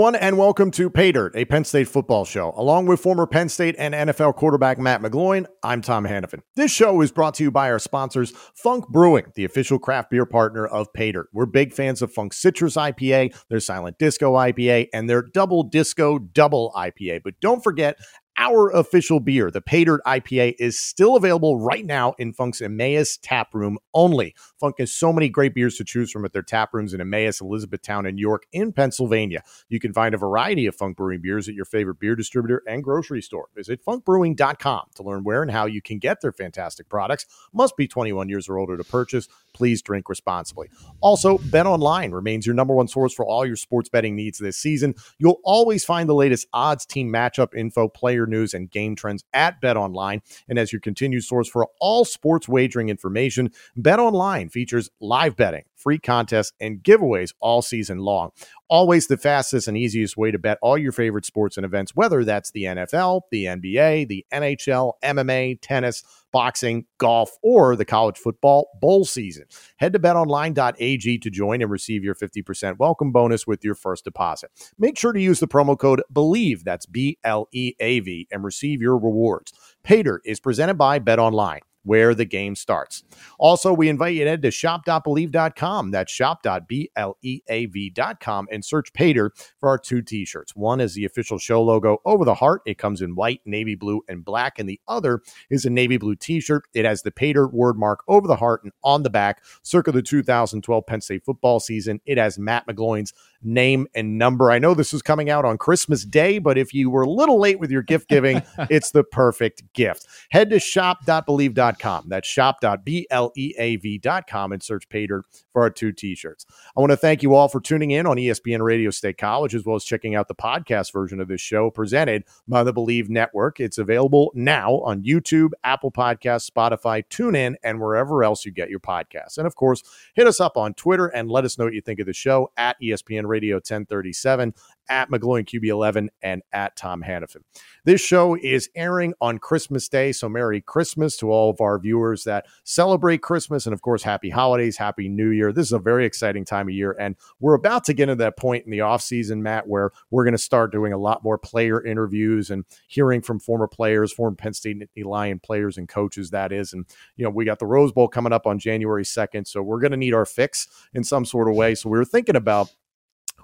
Everyone, and welcome to Pay Dirt, a Penn State football show. Along with former Penn State and NFL quarterback Matt McGloin, I'm Tom Hannafin. This show is brought to you by our sponsors, Funk Brewing, the official craft beer partner of Pay Dirt. We're big fans of Funk Citrus IPA, their Silent Disco IPA, and their Double Disco Double IPA. But don't forget, our official beer, the Pay IPA, is still available right now in Funk's Emmaus tap room only. Funk has so many great beers to choose from at their tap rooms in Emmaus, Elizabethtown, and York in Pennsylvania. You can find a variety of Funk Brewing beers at your favorite beer distributor and grocery store. Visit funkbrewing.com to learn where and how you can get their fantastic products. Must be 21 years or older to purchase. Please drink responsibly. Also, Bet Online remains your number one source for all your sports betting needs this season. You'll always find the latest odds, team matchup info, player news, and game trends at Bet Online. And as your continued source for all sports wagering information, Bet Online features live betting, free contests, and giveaways all season long. Always the fastest and easiest way to bet all your favorite sports and events, whether that's the NFL, the NBA, the NHL, MMA, tennis, boxing, golf, or the college football bowl season. Head to betonline.ag to join and receive your 50% welcome bonus with your first deposit. Make sure to use the promo code BLEAV, that's B L E A V, and receive your rewards. Paydirt is presented by BetOnline where the game starts. Also, we invite you to head to shop.bleav.com. That's shop.bleav.com and search Paydirt for our two t shirts. One is the official show logo over the heart. It comes in white, navy blue, and black. And the other is a navy blue t shirt. It has the Paydirt word mark over the heart and on the back, circa the 2012 Penn State football season. It has Matt McGloin's name and number. I know this is coming out on Christmas Day, but if you were a little late with your gift giving, it's the perfect gift. Head to shop.bleav.com. That's shop.bleav.com and search Paydirt for our two t-shirts. I want to thank you all for tuning in on ESPN Radio State College as well as checking out the podcast version of this show presented by the Bleav Network. It's available now on YouTube, Apple Podcasts, Spotify, TuneIn, and wherever else you get your podcasts. And of course, hit us up on Twitter and let us know what you think of the show at ESPN Radio 1037, at McGloin QB11, and at Tom Hannafin. This show is airing on Christmas Day, so Merry Christmas to all of our viewers that celebrate Christmas, and of course, Happy Holidays, Happy New Year. This is a very exciting time of year, and we're about to get into that point in the offseason, Matt, where we're going to start doing a lot more player interviews and hearing from former players, former Penn State Lion players and coaches, that is. And, you know, we got the Rose Bowl coming up on January 2nd, so we're going to need our fix in some sort of way. So we were thinking about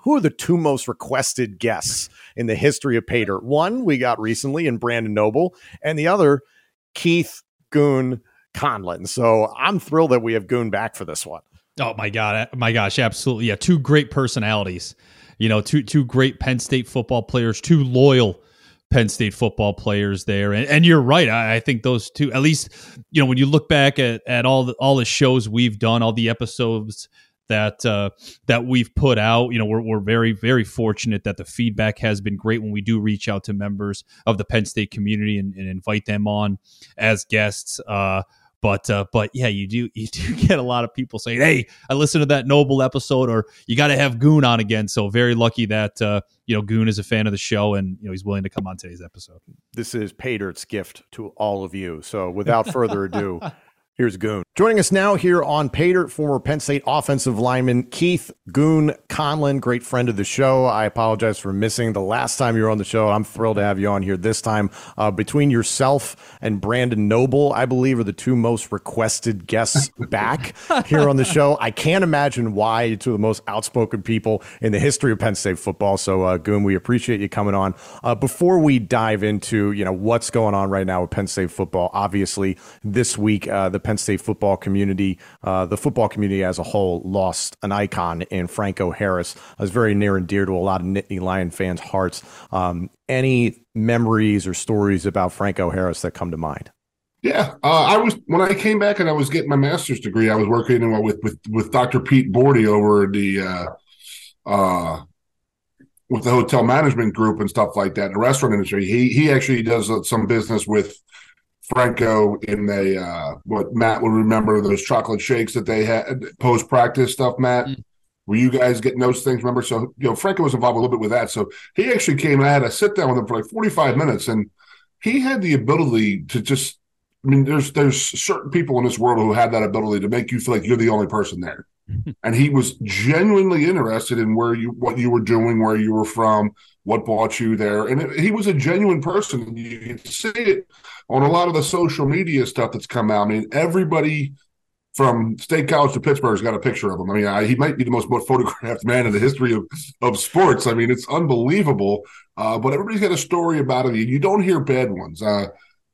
who are the two most requested guests in the history of Paydirt? One we got recently in Brandon Noble, and the other, Keith Goon Conlin. So I'm thrilled that we have Goon back for this one. Oh my god, eh, my gosh, absolutely. Yeah, two great personalities. You know, two two great Penn State football players, two loyal Penn State football players there. And, and you're right. I, I think those two, at least, you know, when you look back at, at all the all the shows we've done, all the episodes that uh, that we've put out. You know, we're, we're very very fortunate that the feedback has been great when we do reach out to members of the Penn State community and, and invite them on as guests. Uh, but uh, but yeah, you do you do get a lot of people saying, "Hey, I listened to that Noble episode," or "You got to have Goon on again." So very lucky that uh, you know Goon is a fan of the show and you know he's willing to come on today's episode. This is Paydirt's gift to all of you. So without further ado, here's Goon. Joining us now here on Paydirt, former Penn State offensive lineman Keith Goon Conlin, great friend of the show. I apologize for missing the last time you were on the show. I'm thrilled to have you on here this time. Uh, between yourself and Brandon Noble, I believe are the two most requested guests back here on the show. I can't imagine why you're two of the most outspoken people in the history of Penn State football. So, uh, Goon, we appreciate you coming on. Uh, before we dive into you know what's going on right now with Penn State football, obviously this week uh, the Penn State football community, uh, the football community as a whole, lost an icon in Franco Harris. I was very near and dear to a lot of Nittany Lion fans' hearts. Um, any memories or stories about Franco Harris that come to mind? Yeah, uh, I was when I came back and I was getting my master's degree. I was working with with with Dr. Pete Bordi over the uh, uh, with the hotel management group and stuff like that in the restaurant industry. He he actually does uh, some business with Franco in the uh, what Matt would remember those chocolate shakes that they had post practice stuff. Matt, Were you guys getting those things? Remember, so you know, Franco was involved a little bit with that. So he actually came and I had a sit down with him for like 45 minutes, and he had the ability to just. I mean, there's there's certain people in this world who have that ability to make you feel like you're the only person there, and he was genuinely interested in where you what you were doing, where you were from, what brought you there, and it, he was a genuine person. and You can see it on a lot of the social media stuff that's come out. I mean, everybody from State College to Pittsburgh's got a picture of him. I mean, I, he might be the most photographed man in the history of, of sports. I mean, it's unbelievable. Uh, but everybody's got a story about him. You don't hear bad ones. Uh,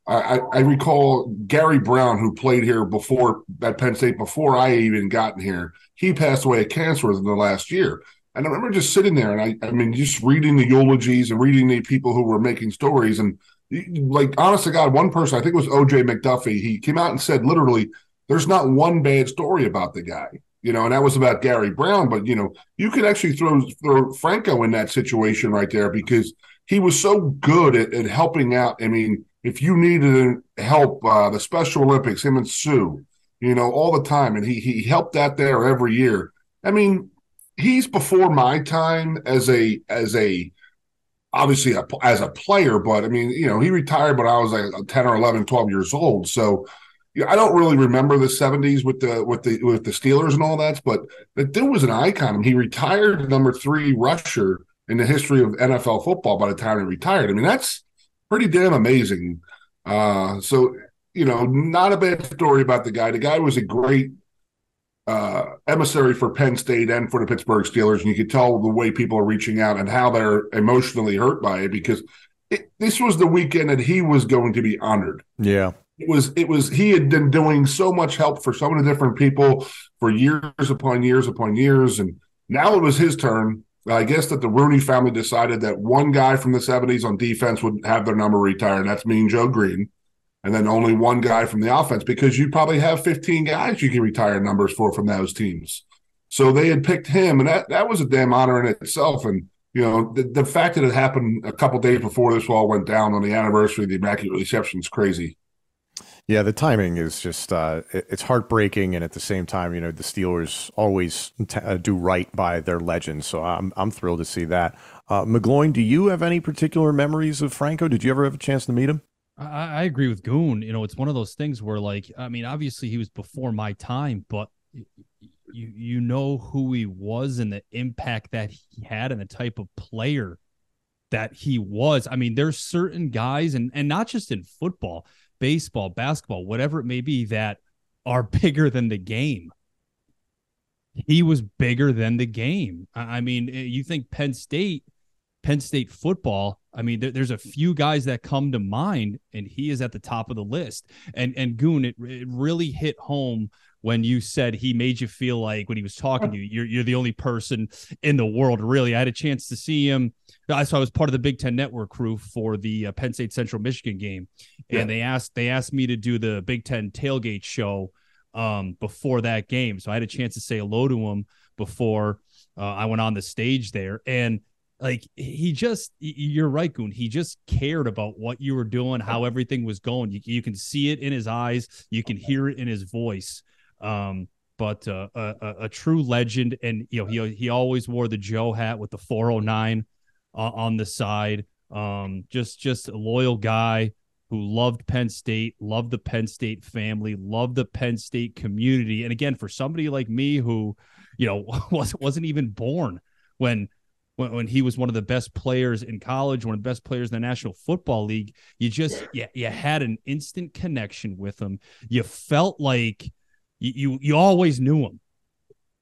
I, I, recall Gary Brown, who played here before at Penn State before I even gotten here. He passed away of cancer in the last year. And I remember just sitting there and I, I mean, just reading the eulogies and reading the people who were making stories. And like, honest to God, one person, I think it was OJ McDuffie, he came out and said literally, there's not one bad story about the guy, you know, and that was about Gary Brown. But you know, you could actually throw throw Franco in that situation right there because he was so good at, at helping out. I mean, if you needed help, uh, the Special Olympics, him and Sue, you know, all the time, and he he helped out there every year. I mean, he's before my time as a as a obviously a, as a player, but I mean, you know, he retired when I was like 10 or 11, 12 years old. So I don't really remember the '70s with the with the with the Steelers and all that, but the dude was an icon. He retired number three rusher in the history of NFL football by the time he retired. I mean, that's pretty damn amazing. Uh, so you know, not a bad story about the guy. The guy was a great uh, emissary for Penn State and for the Pittsburgh Steelers, and you could tell the way people are reaching out and how they're emotionally hurt by it because it, this was the weekend that he was going to be honored. Yeah. It was it was he had been doing so much help for so many different people for years upon years upon years and now it was his turn. I guess that the rooney family decided that one guy from the 70s on defense would have their number retired. That's mean joe greene and then only one guy from the offense because you probably have 15 guys you can retire numbers for from those teams so they had picked him and that, that was a damn honor in itself and you know the, the fact that it happened a couple days before this all went down on the anniversary of the immaculate reception is crazy yeah, the timing is just uh, it's heartbreaking, and at the same time, you know, the Steelers always t- uh, do right by their legends. So I'm I'm thrilled to see that. Uh, McGloin, do you have any particular memories of Franco? Did you ever have a chance to meet him? I, I agree with Goon. You know, it's one of those things where, like, I mean, obviously he was before my time, but you you know who he was and the impact that he had and the type of player that he was. I mean, there's certain guys, and and not just in football baseball, basketball, whatever it may be, that are bigger than the game. He was bigger than the game. I mean, eh, you think Penn State, Penn State football. I mean, there, there's a few guys that come to mind, and he is at the top of the list. And and Goon, it, it really hit home when you said he made you feel like when he was talking to you, you're you're the only person in the world. Really, I had a chance to see him. So I was part of the Big Ten Network crew for the uh, Penn State Central Michigan game, and yeah. they asked they asked me to do the Big Ten tailgate show um, before that game. So I had a chance to say hello to him before uh, I went on the stage there, and like he just you're right goon. He just cared about what you were doing how everything was going. You, you can see it in his eyes. You can hear it in his voice. Um, but uh, a, a, true legend, and you know he he always wore the Joe hat with the 409 uh, on the side. Um, just just a loyal guy who loved Penn State, loved the Penn State family, loved the Penn State community. And again, for somebody like me who, you know, was wasn't even born when when, when he was one of the best players in college, one of the best players in the National Football League, you just yeah, you had an instant connection with him. You felt like you, you you always knew him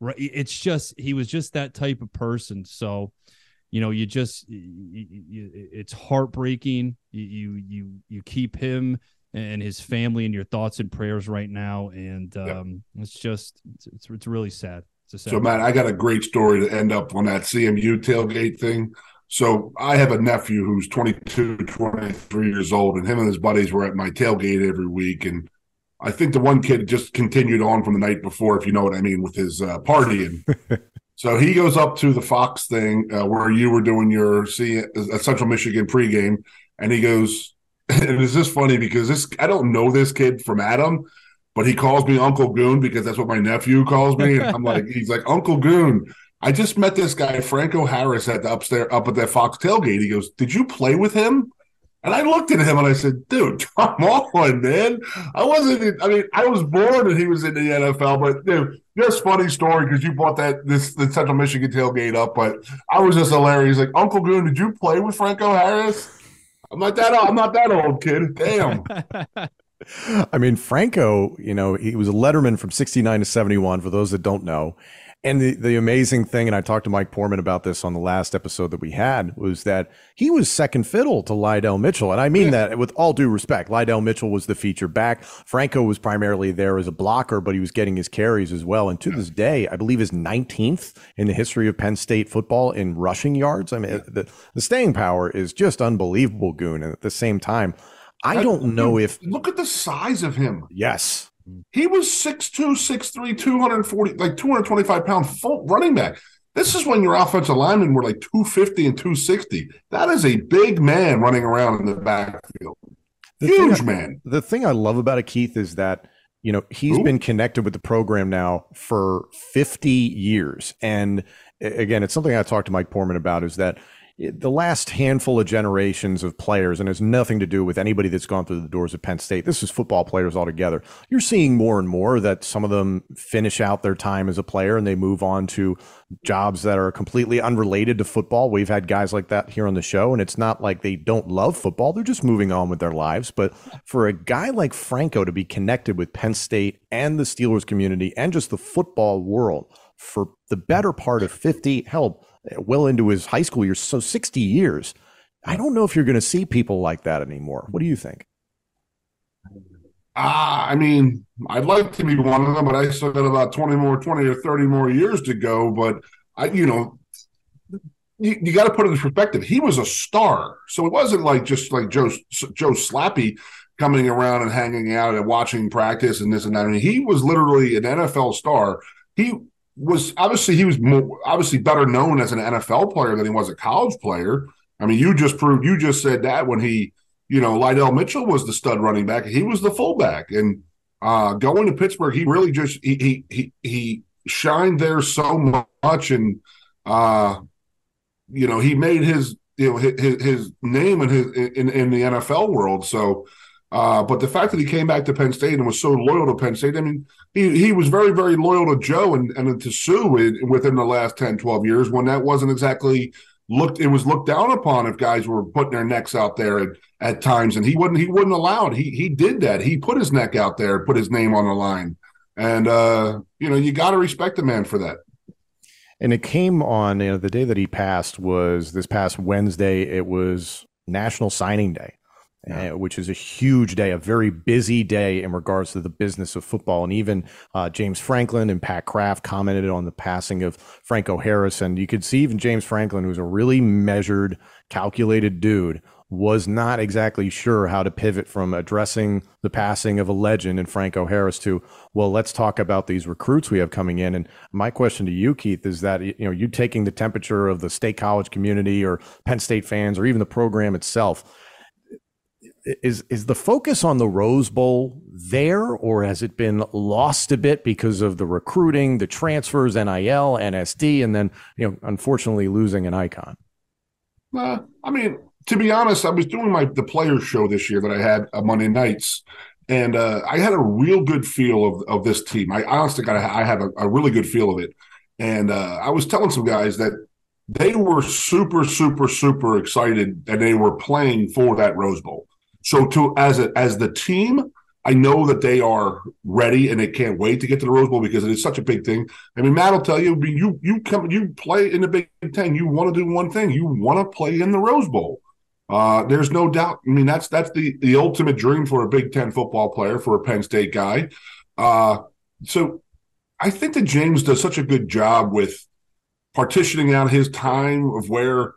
right? It's just he was just that type of person. So you know you just you, you, it's heartbreaking. You you you keep him and his family in your thoughts and prayers right now. And um yep. it's just it's, it's, it's really sad so matt i got a great story to end up on that cmu tailgate thing so i have a nephew who's 22 23 years old and him and his buddies were at my tailgate every week and I think the one kid just continued on from the night before, if you know what I mean, with his uh, party. And so he goes up to the Fox thing uh, where you were doing your see uh, Central Michigan pregame, and he goes, and it's just funny because this I don't know this kid from Adam, but he calls me Uncle Goon because that's what my nephew calls me. And I'm like, he's like Uncle Goon. I just met this guy, Franco Harris, at the upstairs up at that Fox tailgate. He goes, Did you play with him? And I looked at him and I said, dude, come on, man. I wasn't, I mean, I was born and he was in the NFL, but dude, just funny story because you brought that, this, the Central Michigan tailgate up, but I was just hilarious. Like, Uncle Goon, did you play with Franco Harris? I'm not that old. I'm not that old, kid. Damn. I mean, Franco, you know, he was a letterman from 69 to 71, for those that don't know. And the, the amazing thing, and I talked to Mike Poorman about this on the last episode that we had, was that he was second fiddle to Lydell Mitchell. And I mean that with all due respect. Lydell Mitchell was the feature back. Franco was primarily there as a blocker, but he was getting his carries as well. And to this day, I believe is 19th in the history of Penn State football in rushing yards. I mean, the, the staying power is just unbelievable, Goon. And at the same time, I don't know if. Look at the size of him. Yes. He was 6'2, 6'3, 240, like 225 pound full running back. This is when your offensive linemen were like 250 and 260. That is a big man running around in the backfield. The Huge I, man. The thing I love about it, Keith, is that you know he's Ooh. been connected with the program now for 50 years and again it's something i talked to mike poorman about is that the last handful of generations of players, and has nothing to do with anybody that's gone through the doors of Penn State. This is football players altogether. You're seeing more and more that some of them finish out their time as a player and they move on to jobs that are completely unrelated to football. We've had guys like that here on the show, and it's not like they don't love football. They're just moving on with their lives. But for a guy like Franco to be connected with Penn State and the Steelers community and just the football world for the better part of 50, hell, well into his high school years, so 60 years. I don't know if you're going to see people like that anymore. What do you think? Ah, uh, I mean, I'd like to be one of them, but I still got about 20 more, 20 or 30 more years to go. But I, you know, you, you got to put it in perspective. He was a star. So it wasn't like just like Joe, Joe Slappy coming around and hanging out and watching practice and this and that. I mean, he was literally an NFL star. He was obviously he was more, obviously better known as an NFL player than he was a college player. I mean, you just proved you just said that when he, you know, Lydell Mitchell was the stud running back, he was the fullback, and uh, going to Pittsburgh, he really just he he he, he shined there so much, and uh, you know, he made his you know his, his name in his in, in the NFL world. So uh, but the fact that he came back to Penn State and was so loyal to Penn State, I mean, he, he was very, very loyal to Joe and, and to Sue in, within the last 10, 12 years when that wasn't exactly looked, it was looked down upon if guys were putting their necks out there at, at times. And he wouldn't, he wouldn't allow it. He, he did that. He put his neck out there, put his name on the line. And, uh, you know, you got to respect the man for that. And it came on, you know, the day that he passed was this past Wednesday. It was National Signing Day yeah. uh, which is a huge day, a very busy day in regards to the business of football. And even uh, James Franklin and Pat Kraft commented on the passing of Franco Harris. And you could see even James Franklin, who's a really measured, calculated dude, was not exactly sure how to pivot from addressing the passing of a legend in Franco Harris to, well, let's talk about these recruits we have coming in. And my question to you, Keith, is that you know you taking the temperature of the state college community or Penn State fans or even the program itself is is the focus on the Rose Bowl there, or has it been lost a bit because of the recruiting, the transfers, NIL, NSD, and then you know, unfortunately, losing an icon? Uh, I mean, to be honest, I was doing my the players show this year that I had uh, Monday nights, and uh, I had a real good feel of of this team. I honestly got I had a, a, really good feel of it, and uh, I was telling some guys that they were super, super, super excited that they were playing for that Rose Bowl. So to as a, as the team, I know that they are ready and they can't wait to get to the Rose Bowl because it is such a big thing. I mean, Matt will tell you, I mean, you you come you play in the Big Ten, you want to do one thing, you want to play in the Rose Bowl. Uh, there's no doubt. I mean, that's that's the the ultimate dream for a Big Ten football player, for a Penn State guy. Uh, so I think that James does such a good job with partitioning out his time of where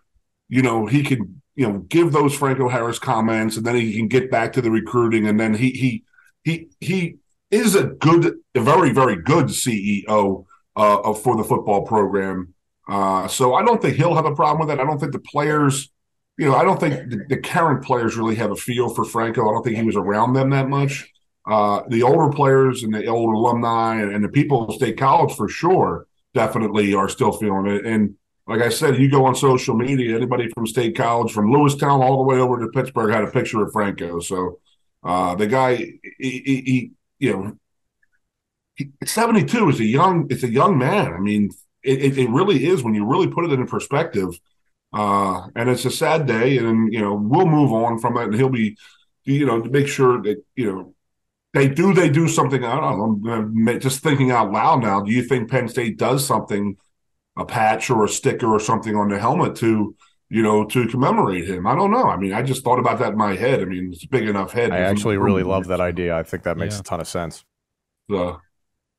you know he can you know give those Franco Harris comments, and then he can get back to the recruiting, and then he he he he is a good, a very very good CEO uh, for the football program. Uh, so I don't think he'll have a problem with it. I don't think the players, you know, I don't think the, the current players really have a feel for Franco. I don't think he was around them that much. Uh, the older players and the older alumni and, and the people of State College for sure definitely are still feeling it. And like I said, you go on social media, anybody from State College, from Lewistown all the way over to Pittsburgh had a picture of Franco. So uh, the guy, he, he, he you know, he, 72 is a young, it's a young man. I mean, it, it, really is when you really put it in perspective. Uh, and it's a sad day, and you know we'll move on from it, and he'll be, you know, to make sure that you know they do they do something. I don't know. I'm just thinking out loud now. Do you think Penn State does something, a patch or a sticker or something on the helmet to, you know, to commemorate him? I don't know. I mean, I just thought about that in my head. I mean, it's a big enough head. I actually really love that idea. I think that makes yeah. a ton of sense. So,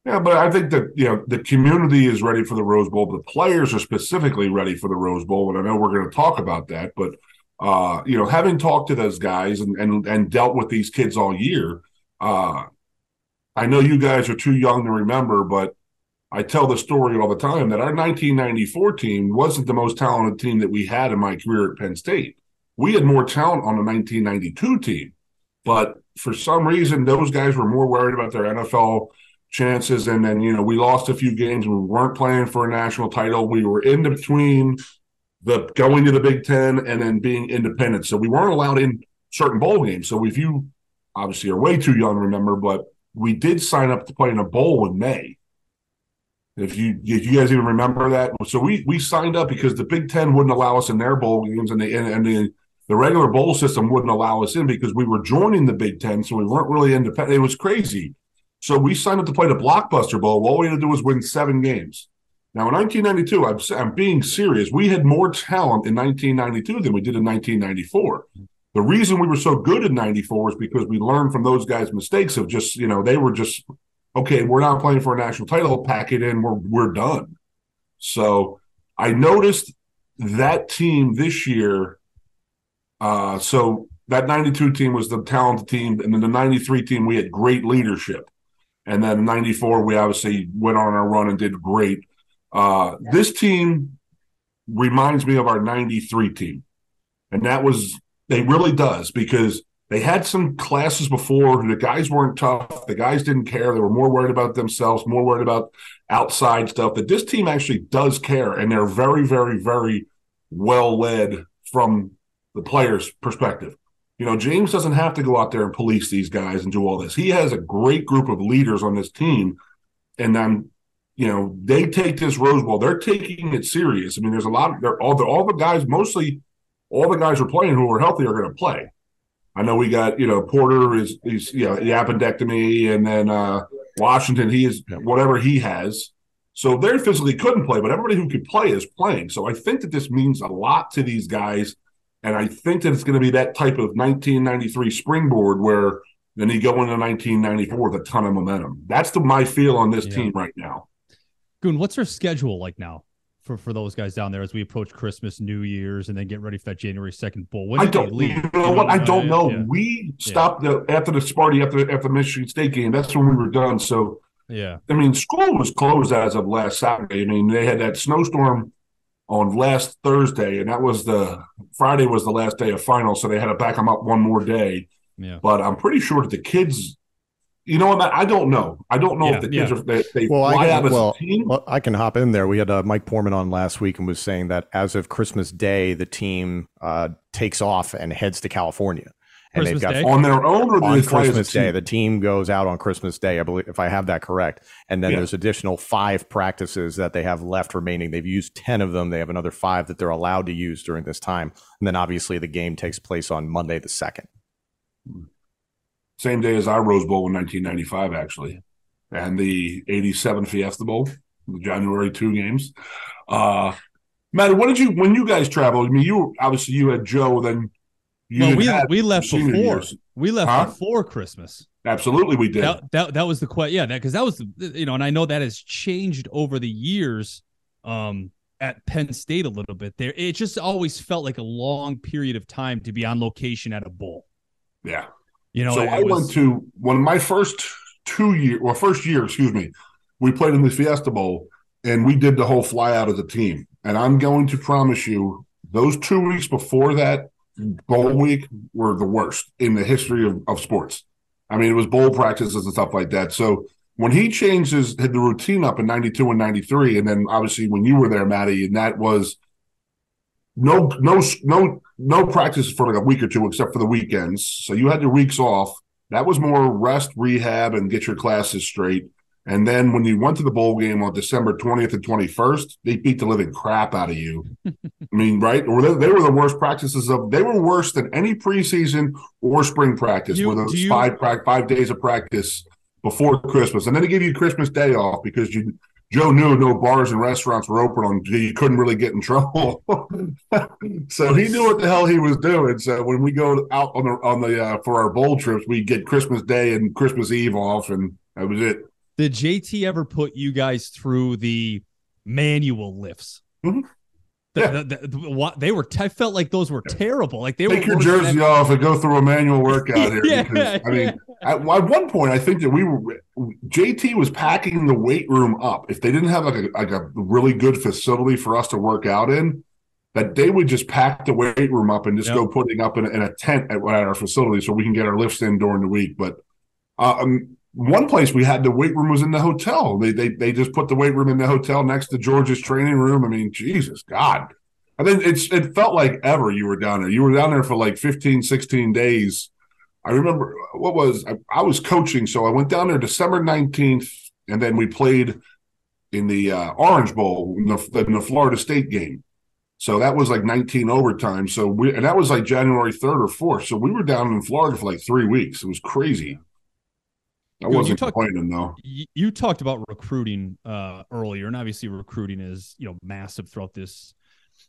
yeah, but I think that you know the community is ready for the Rose Bowl. The players are specifically ready for the Rose Bowl, and I know we're going to talk about that. But uh, you know, having talked to those guys and and and dealt with these kids all year uh, I know you guys are too young to remember, but I tell the story all the time that our 1994 team wasn't the most talented team that we had in my career at Penn State. We had more talent on the 1992 team, but for some reason, those guys were more worried about their NFL chances. And then, you know, we lost a few games and we weren't playing for a national title. We were in between the going to the Big Ten and then being independent. So we weren't allowed in certain bowl games. So if you obviously are way too young remember, but we did sign up to play in a bowl in May. If you if you guys even remember that, so we we signed up because the Big Ten wouldn't allow us in their bowl games, and the and, and the the regular bowl system wouldn't allow us in because we were joining the Big Ten, so we weren't really independent. It was crazy. So we signed up to play the Blockbuster Bowl. All we had to do was win seven games. Now, in 1992, I'm, I'm being serious. We had more talent in 1992 than we did in 1994. The reason we were so good in 94 is because we learned from those guys' mistakes of just, you know, they were just, okay, we're not playing for a national title, pack it in, we're, we're done. So I noticed that team this year. Uh, so that 92 team was the talented team. And then the 93 team, we had great leadership. And then 94, we obviously went on our run and did great. Uh, this team reminds me of our 93 team. And that was they really does because they had some classes before. The guys weren't tough. The guys didn't care. They were more worried about themselves, more worried about outside stuff. That this team actually does care, and they're very, very, very well led from the players' perspective. You know, James doesn't have to go out there and police these guys and do all this. He has a great group of leaders on this team, and then you know they take this Rose Bowl. They're taking it serious. I mean, there's a lot. Of, they're all the all the guys mostly all the guys who are playing who are healthy are going to play. I know we got you know Porter is he's you know the appendectomy, and then uh, Washington he is whatever he has. So they physically couldn't play, but everybody who could play is playing. So I think that this means a lot to these guys, and I think that it's going to be that type of 1993 springboard where then you go into 1994 with a ton of momentum. That's the my feel on this yeah. team right now. Goon, what's their schedule like now? For, for those guys down there as we approach Christmas, New Year's, and then get ready for that January second bowl? When I don't leave? You know what? I don't know. Yeah. We stopped yeah. the, after the Sparty after after the Michigan State game. That's when we were done. So yeah, I mean, school was closed as of last Saturday. I mean, they had that snowstorm on last Thursday, and that was the Friday was the last day of finals, so they had to back them up one more day. Yeah. But I'm pretty sure that the kids you know what? I don't know. I don't know yeah, if the kids yeah. are they, they well, I can, well, well, I can hop in there. We had uh, Mike Poorman on last week and was saying that as of Christmas Day, the team uh, takes off and heads to California. And Christmas they've got Day? on their own or on Christmas Day. The team goes out on Christmas Day, I believe, if I have that correct. And then yeah. there's additional five practices that they have left remaining. They've used ten of them. They have another five that they're allowed to use during this time. And then obviously the game takes place on Monday the second. Hmm same day as our Rose Bowl in 1995, actually, and the 87 Fiesta Bowl, the January two games. Uh, Matt, what did you when you guys traveled? I mean, you obviously you had Joe, then you well, we we left before years. we left huh? before Christmas. Absolutely, we did. That that, that was the question. Yeah, that because that was you know, and I know that has changed over the years. Um, at Penn State a little bit there. It just always felt like a long period of time to be on location at a bowl. Yeah. You know, so I was... went to one of my first two year, well, first year, excuse me. We played in the Fiesta Bowl, and we did the whole fly out as a team. And I'm going to promise you, those two weeks before that bowl week were the worst in the history of, of sports. I mean, it was bowl practices and stuff like that. So when he changed his had the routine up in 92 and 93 and then obviously when you were there Maddie and that was no no no no practice for like a week or two except for the weekends so you had your weeks off that was more rest rehab and get your classes straight and then when you went to the bowl game on December 20th and 21st, they beat the living crap out of you. I mean, right? Or they, they, were the worst practices of. They were worse than any preseason or spring practice. You, were those you, five five days of practice before Christmas, and then they give you Christmas Day off because you Joe knew no bars and restaurants were open on you couldn't really get in trouble. so he knew what the hell he was doing. So when we go out on the on the uh, for our bowl trips, we get Christmas Day and Christmas Eve off, and that was it. Did JT ever put you guys through the manual lifts? Mm-hmm. The, yeah. The, the, they were, I felt like those were terrible. Like they take were your jersey off and go through a manual workout here. yeah, because, I mean, at, at, one point, I think that we were JT was packing the weight room up. If they didn't have like a, like a really good facility for us to work out in, that they would just pack the weight room up and just yep. go putting up in, in a tent at, at, our facility so we can get our lifts in during the week. But uh, um, one place we had the weight room was in the hotel. They they they just put the weight room in the hotel next to George's training room. I mean, Jesus God. I think it's it felt like ever you were down there. You were down there for like 15, 16 days. I remember what was I, I was coaching, so I went down there December 19th, and then we played in the uh, Orange Bowl in the, in the Florida State game. So that was like 19 overtime. So we and that was like January 3rd or 4th. So we were down in Florida for like three weeks. It was crazy. I wasn't talk, complaining though. You talked about recruiting uh, earlier, and obviously recruiting is you know massive throughout this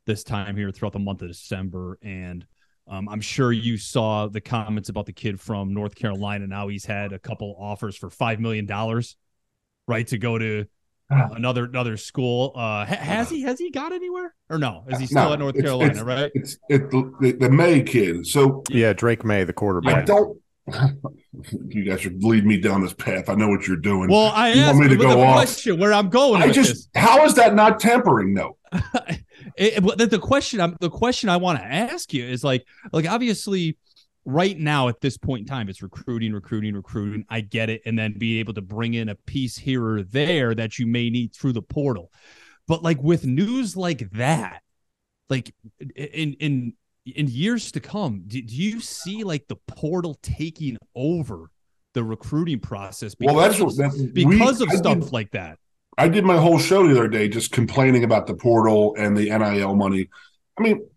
this time here throughout the month of December. And um, I'm sure you saw the comments about the kid from North Carolina. Now he's had a couple offers for five million dollars, right, to go to uh, another another school. Uh, ha- has he has he got anywhere or no? Is he still no, at North Carolina? It's, right? It's it, the, the Maye kid. So yeah, Drake Maye, the quarterback. I don't you guys should lead me down this path. I know what you're doing. Well, I you asked me to go off. question where I'm going. I just this. how is that not tempering though? it, the, the question I'm the question I want to ask you is like like obviously right now at this point in time it's recruiting recruiting recruiting i get it and then be able to bring in a piece here or there that you may need through the portal but like with news like that like in in in years to come, do, do you see like the portal taking over the recruiting process? Because well, that's, of, that's because we, of stuff did, like that. I did my whole show the other day just complaining about the portal and the NIL money. I mean,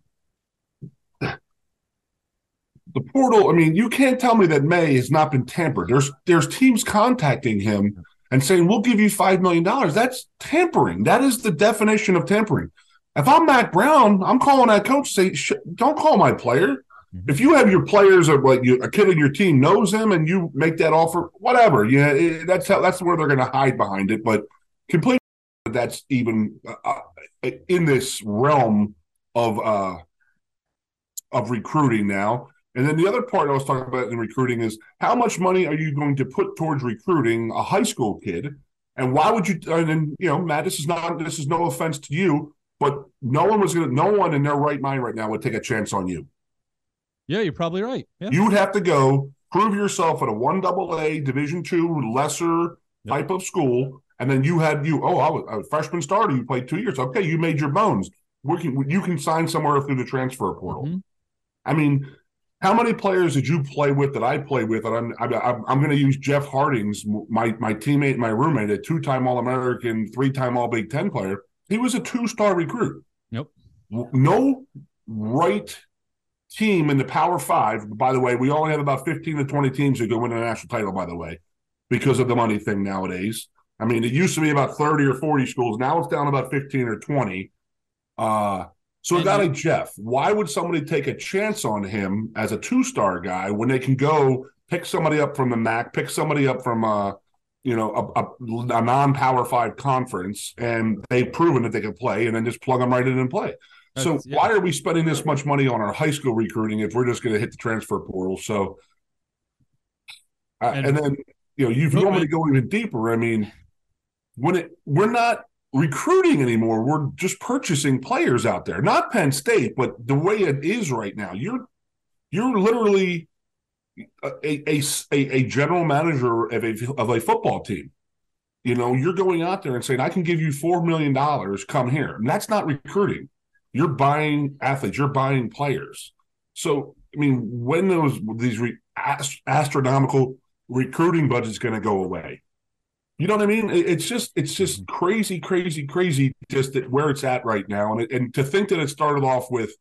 the portal. I mean, you can't tell me that Maye has not been tampered. There's there's teams contacting him and saying we'll give you five million dollars. That's tampering. That is the definition of tampering. If I'm Mack Brown, I'm calling that coach. Say, don't call my player. Mm-hmm. If you have your players or like you, a kid on your team knows him and you make that offer, whatever. Yeah, it, that's how that's where they're going to hide behind it. But completely, that's even uh, uh, in this realm of uh, of recruiting now. And then the other part I was talking about in recruiting is how much money are you going to put towards recruiting a high school kid? And why would you? And then you know, Matt, this is not this is no offense to you, but no one was going to, no one in their right mind right now would take a chance on you. Yeah, you're probably right. Yeah. You would have to go prove yourself at a one double A Division two lesser yep. type of school, and then you had you. Oh, I was a freshman starter. You played two years. Okay, you made your bones. We can, you can sign somewhere through the transfer portal. Mm-hmm. I mean, how many players did you play with that I play with? And I'm I'm, I'm going to use Jeff Hartings, my my teammate, my roommate, a two time All American, three time All Big Ten player. He was a two star recruit. Nope. No right team in the Power Five. By the way, we only have about 15 to 20 teams that go win a national title, by the way, because of the money thing nowadays. I mean, it used to be about 30 or 40 schools. Now it's down about 15 or 20. Uh, so a guy like Jeff, why would somebody take a chance on him as a two star guy when they can go pick somebody up from the MAC, pick somebody up from uh, you know a, a, a non-power five conference and they've proven that they can play and then just plug them right in and play so yeah. why are we spending this much money on our high school recruiting if we're just going to hit the transfer portal so uh, and, and, then you know if you want me to go even deeper i mean when it we're not recruiting anymore we're just purchasing players out there not penn state but the way it is right now you're you're literally a, a, a, general manager of a, of a football team. You know, you're going out there and saying, I can give you $4 million, come here. And that's not recruiting. You're buying athletes, you're buying players. So, I mean, when those these re, ast- astronomical recruiting budgets going to go away? You know what I mean? It's just it's just mm-hmm. crazy, crazy, crazy. Just that where it's at right now, and and to think that it started off with,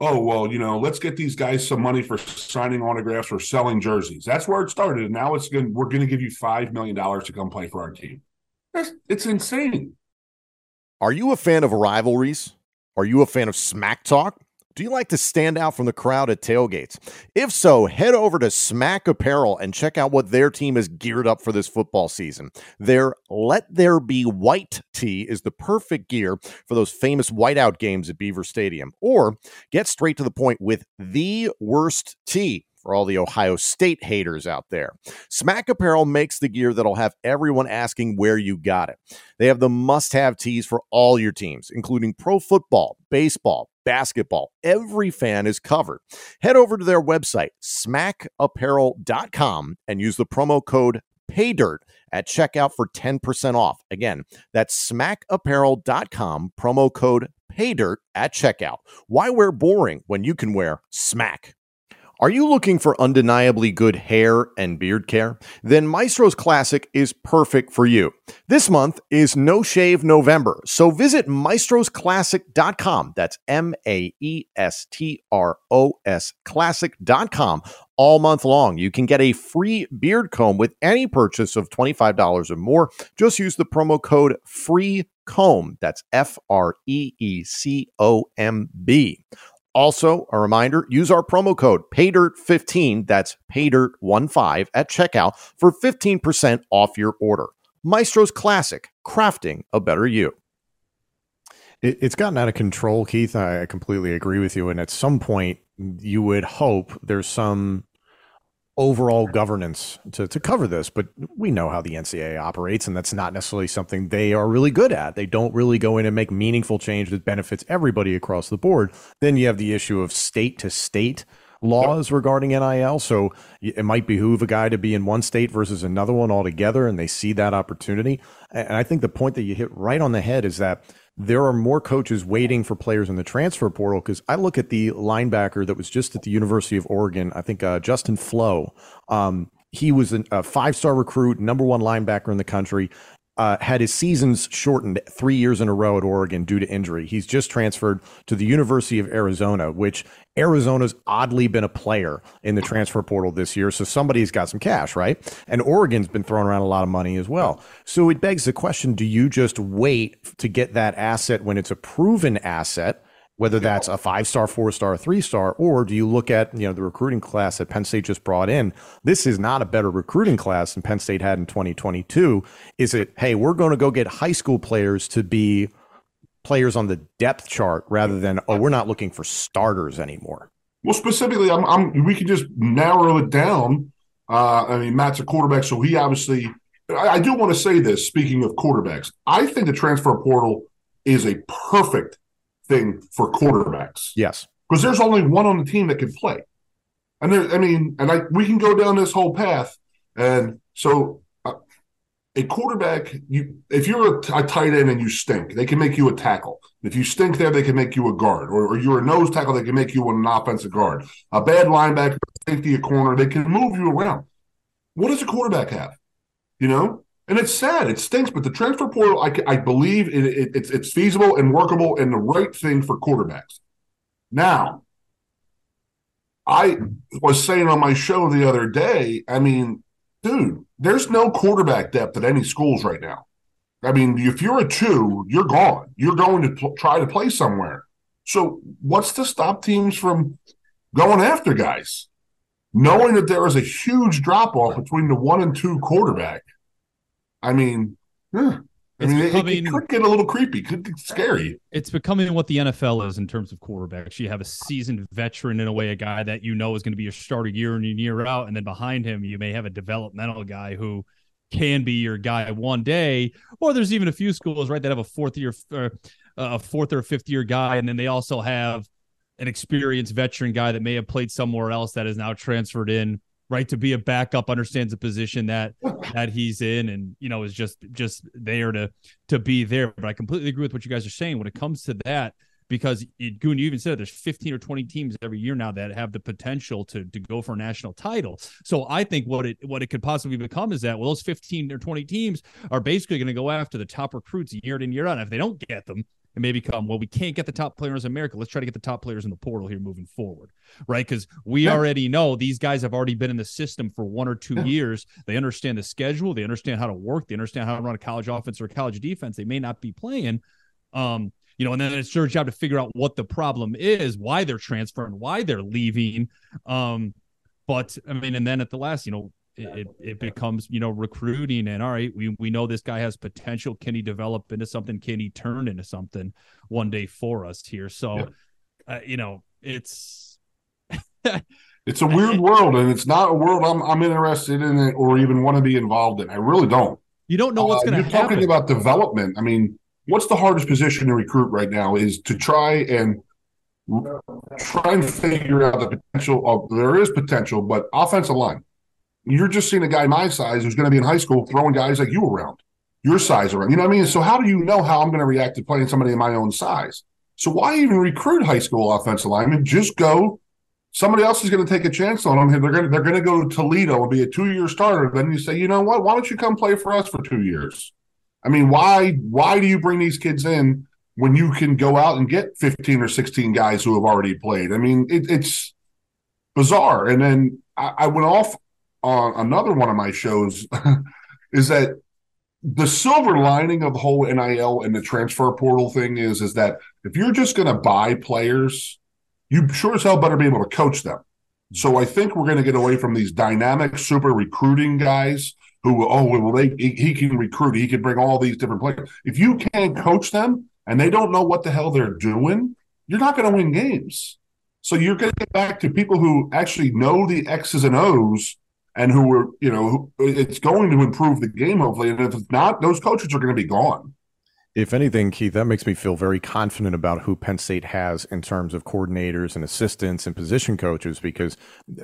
oh well, you know, let's get these guys some money for signing autographs or selling jerseys. That's where it started, and now it's going. We're going to give you five million dollars to come play for our team. That's, it's insane. Are you a fan of rivalries? Are you a fan of smack talk? Do you like to stand out from the crowd at tailgates? If so, head over to Smack Apparel and check out what their team is geared up for this football season. Their Let There Be White tee is the perfect gear for those famous whiteout games at Beaver Stadium. Or get straight to the point with the worst tee for all the Ohio State haters out there. Smack Apparel makes the gear that'll have everyone asking where you got it. They have the must have tees for all your teams, including pro football, baseball, basketball. Every fan is covered. Head over to their website, smackapparel.com, and use the promo code PAYDIRT at checkout for 10% off. Again, that's smackapparel.com, promo code PAYDIRT at checkout. Why wear boring when you can wear smack? Are you looking for undeniably good hair and beard care? Then Maestro's Classic is perfect for you. This month is No Shave November, so visit maestrosclassic.com. That's M A E S T R O S classic.com all month long. You can get a free beard comb with any purchase of $25 or more. Just use the promo code FREE comb. That's F R E E C O M B. Also, a reminder use our promo code PAYDIRT15, that's PAYDIRT15 at checkout for 15% off your order. Maestro's Classic, crafting a better you. It's gotten out of control, Keith. I completely agree with you. And at some point, you would hope there's some overall governance to, to cover this, but we know how the NCAA operates, and that's not necessarily something they are really good at. They don't really go in and make meaningful change that benefits everybody across the board. Then you have the issue of state to state laws regarding NIL. So it might behoove a guy to be in one state versus another one altogether, and they see that opportunity. And I think the point that you hit right on the head is that there are more coaches waiting for players in the transfer portal because I look at the linebacker that was just at the University of Oregon. I think uh, Justin Flowe. Um, he was a five star recruit, number one linebacker in the country uh, had his seasons shortened three years in a row at Oregon due to injury. He's just transferred to the University of Arizona, which Arizona's oddly been a player in the transfer portal this year. So somebody's got some cash, right? And Oregon's been throwing around a lot of money as well. So it begs the question do you just wait to get that asset when it's a proven asset? Whether that's a five star, four star, three star, or do you look at you know the recruiting class that Penn State just brought in? This is not a better recruiting class than Penn State had in 2022. Is it? Hey, we're going to go get high school players to be players on the depth chart rather than oh, we're not looking for starters anymore. Well, specifically, I'm, I'm we can just narrow it down. Uh, I mean, Matt's a quarterback, so he obviously. I, I do want to say this. Speaking of quarterbacks, I think the transfer portal is a perfect thing for quarterbacks. Yes. Because there's only one on the team that can play. And there, I mean, and I, we can go down this whole path. And so uh, a quarterback, you if you're a, a, tight end and you stink, they can make you a tackle. If you stink there, they can make you a guard. Or, or you're a nose tackle, they can make you an offensive guard. A bad linebacker, safety, a corner, they can move you around. What does a quarterback have? You know? And it's sad. It stinks. But the transfer portal, I, I believe it, it, it's it's feasible and workable and the right thing for quarterbacks. Now, I was saying on my show the other day. I mean, dude, there's no quarterback depth at any schools right now. I mean, if you're a two, you're gone. You're going to pl- try to play somewhere. So, what's to stop teams from going after guys, knowing that there is a huge drop off between the one and two quarterback? I mean, yeah. I mean, becoming, it, it, could get a little creepy, could get scary. It's becoming what the NFL is in terms of quarterbacks. You have a seasoned veteran in a way, a guy that you know is going to be your starter year in and year out, and then behind him you may have a developmental guy who can be your guy one day. Or there's even a few schools, right, that have a fourth year, uh, a fourth or fifth year guy, and then they also have an experienced veteran guy that may have played somewhere else that is now transferred in right? To be a backup, understands the position that that he's in, and you know is just just there to to be there. But I completely agree with what you guys are saying when it comes to that because it, Goon, you even said there's 15 or 20 teams every year now that have the potential to to go for a national title. So I think what it what it could possibly become is that well, those 15 or 20 teams are basically going to go after the top recruits year in year out. And if they don't get them, it may become well, we can't get the top players in America. Let's try to get the top players in the portal here moving forward, right? Because we yeah. already know these guys have already been in the system for one or two yeah. years. They understand the schedule. They understand how to work. They understand how to run a college offense or a college defense. They may not be playing. Um, you know, and then it's your job to figure out what the problem is, why they're transferring, why they're leaving. Um, but I mean, and then at the last, you know, it, it becomes you know recruiting and all right we, we know this guy has potential. Can he develop into something? Can he turn into something one day for us here? So yeah. uh, you know it's it's a weird world and it's not a world I'm, I'm interested in it or even want to be involved in. I really don't. You don't know what's uh, going to happen. talking about development. I mean what's the hardest position to recruit right now is to try and try and figure out the potential of there is potential, but offensive line. You're just seeing a guy my size who's going to be in high school throwing guys like you around, your size around. You know what I mean? So how do you know how I'm going to react to playing somebody in my own size? So why even recruit high school offensive linemen? Just go. Somebody else is going to take a chance on them. They're going to, they're going to go to Toledo and be a two year starter. Then you say, you know what? Why don't you come play for us for two years? I mean, why why do you bring these kids in when you can go out and get 15 or 16 guys who have already played? I mean, it, it's bizarre. And then I, I went off on another one of my shows is that the silver lining of the whole NIL and the transfer portal thing is is that if you're just going to buy players, you sure as hell better be able to coach them. So I think we're going to get away from these dynamic super recruiting guys who oh well they he can recruit he can bring all these different players if you can't coach them and they don't know what the hell they're doing you're not going to win games so you're going to get back to people who actually know the x's and o's and who were, you know it's going to improve the game hopefully and if it's not those coaches are going to be gone if anything, Keith, that makes me feel very confident about who Penn State has in terms of coordinators and assistants and position coaches, because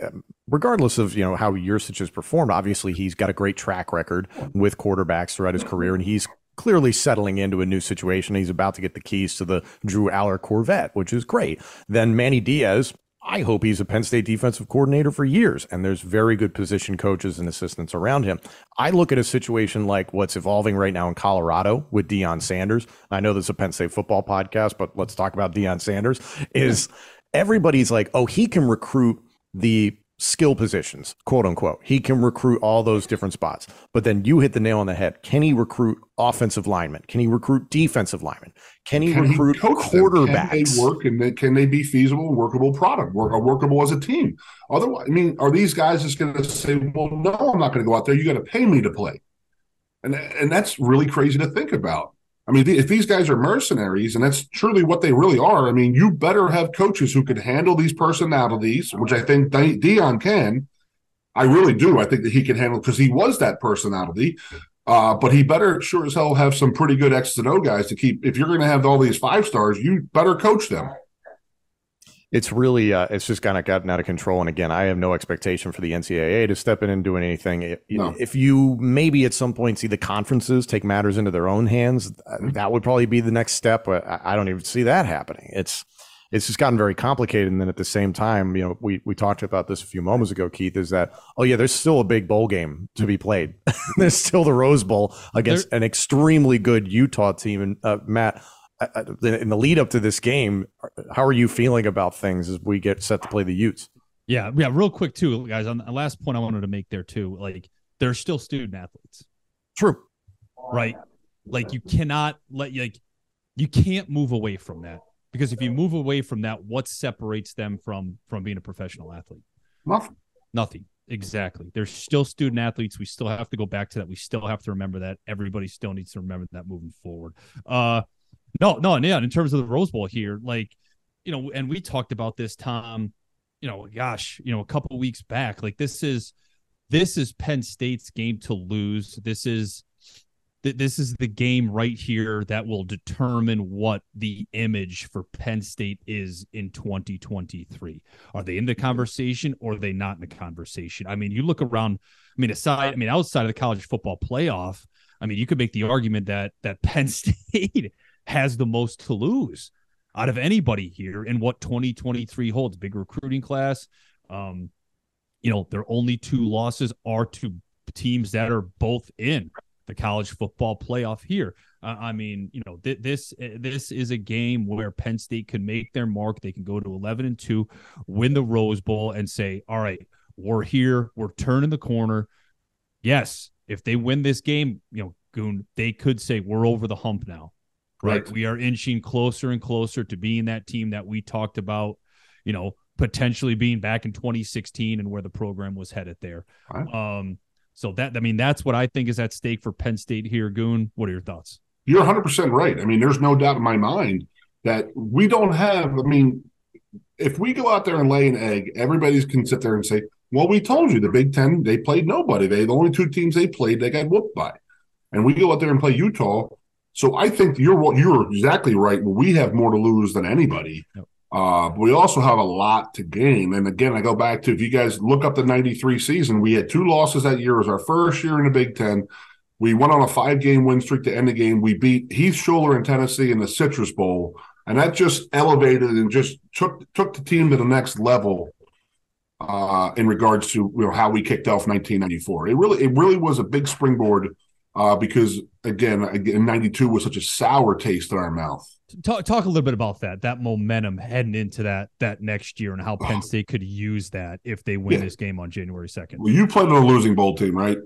um, regardless of, you know, how Yurcich has performed, obviously he's got a great track record with quarterbacks throughout his career, and he's clearly settling into a new situation. He's about to get the keys to the Drew Allar Corvette, which is great. Then Manny Diaz, I hope he's a Penn State defensive coordinator for years, and there's very good position coaches and assistants around him. I look at a situation like what's evolving right now in Colorado with Deion Sanders. I know this is a Penn State football podcast, but let's talk about Deion Sanders. Is everybody's like, oh, he can recruit the skill positions, quote unquote. He can recruit all those different spots. But then you hit the nail on the head. Can he recruit offensive linemen? Can he recruit defensive linemen? Can he can recruit he quarterbacks? Can they work and they, can they be feasible, workable product, work, uh, workable as a team? Otherwise, I mean, are these guys just going to say, "Well, no, I'm not going to go out there. You got to pay me to play," and and that's really crazy to think about. I mean, if these guys are mercenaries, and that's truly what they really are, I mean, you better have coaches who can handle these personalities, which I think Deion can. I really do. I think that he can handle because he was that personality. Uh, but he better sure as hell have some pretty good X and O guys to keep. If you're going to have all these five stars, you better coach them it's really uh, it's just kind of gotten out of control. And again, I have no expectation for the NCAA to step in and doing anything. No. If you maybe at some point see the conferences take matters into their own hands, mm-hmm. that would probably be the next step. But I don't even see that happening. It's it's just gotten very complicated. And then at the same time, you know, we we talked about this a few moments ago, Keith, is that oh yeah, there's still a big bowl game to be played. there's still the Rose Bowl against there, an extremely good Utah team. And uh, Matt, in the lead up to this game, how are you feeling about things as we get set to play the Utes? Yeah, yeah. Real quick too, guys. On the last point I wanted to make there too, like they're still student athletes. True. Right. Like you cannot let like you can't move away from that because if you move away from that, what separates them from from being a professional athlete? Nothing. Nothing. Exactly. They're still student athletes. We still have to go back to that. We still have to remember that. Everybody still needs to remember that moving forward. Uh no, no, yeah. In terms of the Rose Bowl here, like, you know, and we talked about this, Tom, you know, gosh, you know, a couple weeks back. Like this is this is Penn State's game to lose. This is th- this is the game right here that will determine what the image for Penn State is in 2023. Are they in the conversation or are they not in the conversation? I mean, you look around, I mean, aside, I mean, outside of the college football playoff, I mean, you could make the argument that that Penn State has the most to lose out of anybody here in what 2023 holds. Big recruiting class. Um, you know, their only two losses are to teams that are both in the college football playoff here. I mean, you know, th- this this is a game where Penn State can make their mark. They can go to 11 and 2, win the Rose Bowl and say, "All right, we're here. We're turning the corner." Yes, if they win this game, you know, Goon, they could say we're over the hump now. Right? right? We are inching closer and closer to being that team that we talked about, you know, potentially being back in 2016 and where the program was headed there. Right. Um so that I mean that's what I think is at stake for Penn State here. Goon, what are your thoughts? You're 100 percent right. I mean, there's no doubt in my mind that we don't have. I mean, if we go out there and lay an egg, everybody can sit there and say, "Well, we told you the Big Ten they played nobody. They the only two teams they played they got whooped by," and we go out there and play Utah. So I think you're you're exactly right. We have more to lose than anybody. Yep. Uh, but we also have a lot to gain. And again, I go back to if you guys look up the 93 season, we had two losses that year. It was our first year in the Big Ten. We went on a five game win streak to end the game. We beat Heath Shuler in Tennessee in the Citrus Bowl. And that just elevated and just took took the team to the next level uh, in regards to you know, how we kicked off 1994. It really it really was a big springboard uh, because again, again, 92 was such a sour taste in our mouth. Talk talk a little bit about that that momentum heading into that that next year and how Penn State could use that if they win yeah. this game on January second. Well, you played on a losing bowl team, right?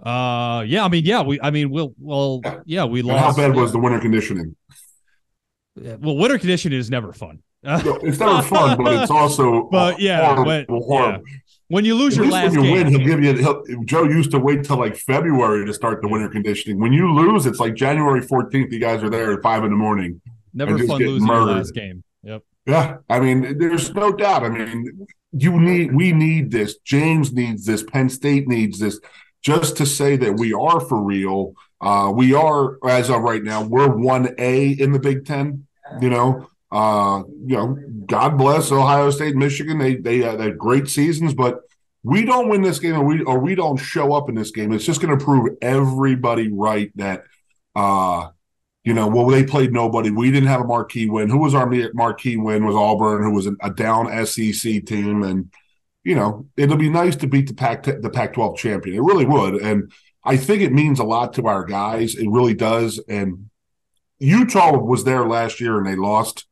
Uh, yeah. I mean, yeah. We, I mean, we'll, well, yeah. yeah we and lost. How bad was the winter conditioning? Well, winter conditioning is never fun. it's never fun, but it's also but yeah, horrible, when, horrible. yeah. When you lose At your last when you game, win, he'll give you. He'll, Joe used to wait till like February to start the winter conditioning. When you lose, it's like January fourteenth. You guys are there at five in the morning. Never fun losing murdered. your last game. Yep. Yeah, I mean, there's no doubt. I mean, you need, we need this. James needs this. Penn State needs this. Just to say that we are for real. Uh, we are, as of right now, we're one A in the Big Ten. You know, uh, you know, God bless Ohio State, Michigan. They they, uh, had great seasons, but we don't win this game or we or we don't show up in this game. It's just going to prove everybody right that uh, you know, well, they played nobody. We didn't have a marquee win. Who was our marquee win? Was Auburn, who was a down SEC team, and you know, it'll be nice to beat the Pac the Pac-12 champion. It really would, and I think it means a lot to our guys. It really does. And Utah was there last year and they lost.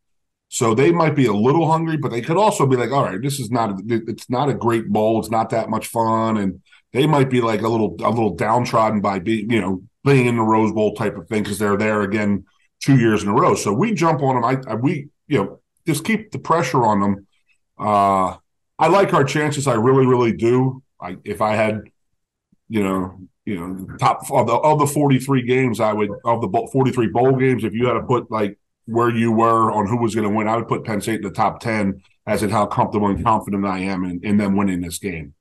So they might be a little hungry, but they could also be like, all right, this is not it's not a great bowl. It's not that much fun. And they might be like a little a little downtrodden by being, you know, being in the Rose Bowl type of thing because they're there again two years in a row. So we jump on them. I, I we you know just keep the pressure on them. Uh, I like our chances. I really, really do. I if I had, you know, you know, top of the of the forty three games, I would of the forty three bowl games. If you had to put like where you were on who was going to win, I would put Penn State in the top 10 as in how comfortable and confident I am in, in them winning this game.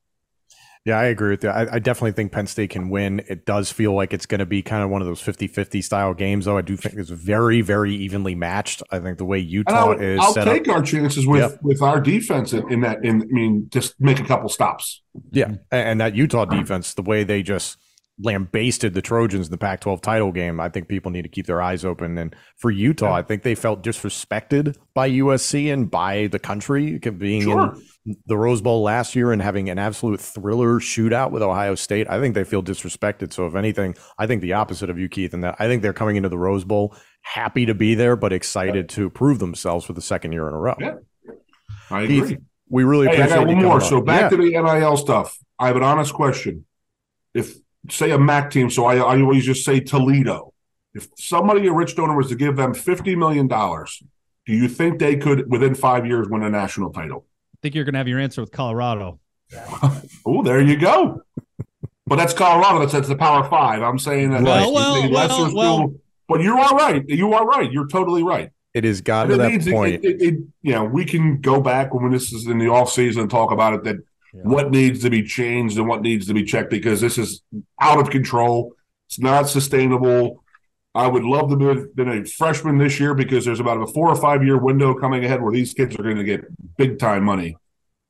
Yeah, I agree with you. I, I, definitely think Penn State can win. It does feel like it's going to be kind of one of those 50 50 style games, though. I do think it's very, very evenly matched. I think the way Utah I'll, is. I'll take up, our chances with, yep. with our defense in, in that. In, I mean, just make a couple stops. Yeah. And that Utah defense, the way they just lambasted the Trojans in the Pac 12 title game. I think people need to keep their eyes open. And for Utah, I think they felt disrespected by USC and by the country, being sure. in the Rose Bowl last year and having an absolute thriller shootout with Ohio State. I think they feel disrespected. So, if anything, I think the opposite of you, Keith, and that I think they're coming into the Rose Bowl happy to be there, but excited to prove themselves for the second year in a row. Yeah. I Keith, agree. We really hey, appreciate I got one more. So, back yeah. to the NIL stuff. I have an honest question. If say a MAC team, so I, I always just say Toledo. If somebody, a rich donor, was to give them $50 million, do you think they could, within five years, win a national title? I think you're going to have your answer with Colorado. oh, there you go. but that's Colorado. That's, that's the Power Five. I'm saying that well, well, well, well, but you are right. You are right. You're totally right. It has gotten to that point. It, it, it, you know, we can go back when this is in the off season and talk about it. That yeah. what needs to be changed and what needs to be checked because this is out of control. It's not sustainable. I would love to have been a freshman this year because there's about a four or five year window coming ahead where these kids are going to get big time money.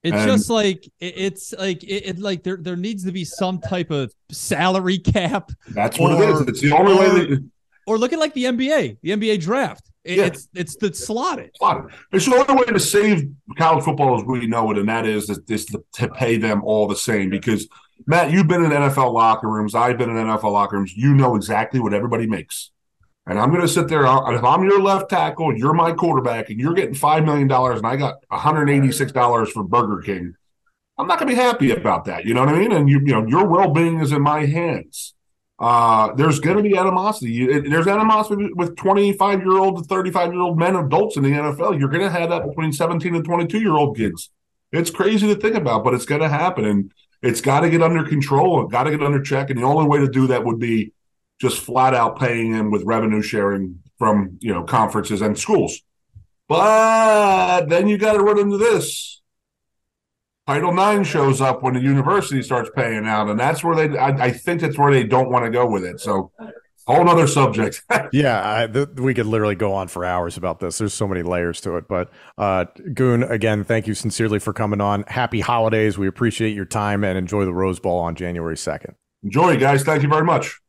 It's and, just like it's like it, it, like there there needs to be some type of salary cap. That's what or, it is. It's the only or, way. That, or look at like the NBA, the NBA draft. It, yeah. It's it's the slotted. Slotted. It's the only way to save college football as we know it, and that is is to pay them all the same. Because Matt, you've been in NFL locker rooms. I've been in NFL locker rooms. You know exactly what everybody makes. And I'm going to sit there. And if I'm your left tackle and you're my quarterback and you're getting $5 million and I got $186 for Burger King, I'm not going to be happy about that. You know what I mean? And you, you know, your well being is in my hands. Uh, there's going to be animosity. There's animosity with 25 year old to 35 year old men, adults in the NFL. You're going to have that between 17 and 22 year old kids. It's crazy to think about, but it's going to happen. And it's got to get under control. Got to get under check. And the only way to do that would be just flat out paying him with revenue sharing from you know conferences and schools. But then you got to run into this. Title IX shows up when the university starts paying out, and that's where they. I, I think that's where they don't want to go with it. So, whole other subject. yeah, I, th- we could literally go on for hours about this. There's so many layers to it. But uh, Goon, again, thank you sincerely for coming on. Happy holidays. We appreciate your time and enjoy the Rose Bowl on January second. Enjoy, guys. Thank you very much.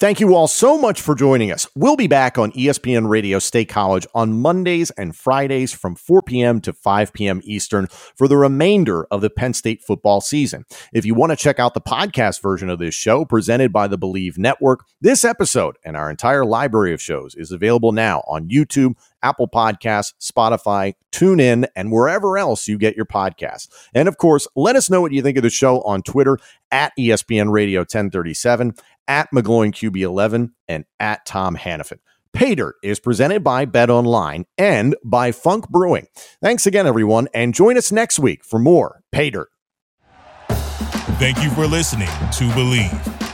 Thank you all so much for joining us. We'll be back on ESPN Radio State College on Mondays and Fridays from 4 p.m. to 5 p.m. Eastern for the remainder of the Penn State football season. If you want to check out the podcast version of this show presented by the Bleav Network, this episode and our entire library of shows is available now on YouTube, Apple Podcasts, Spotify, TuneIn, and wherever else you get your podcasts. And of course, let us know what you think of the show on Twitter at ESPN Radio 1037 at McGloin and at Tom Hannafin. Dirt is presented by Bet Online and by Funk Brewing. Thanks again, everyone, and join us next week for more Dirt. Thank you for listening to Bleav.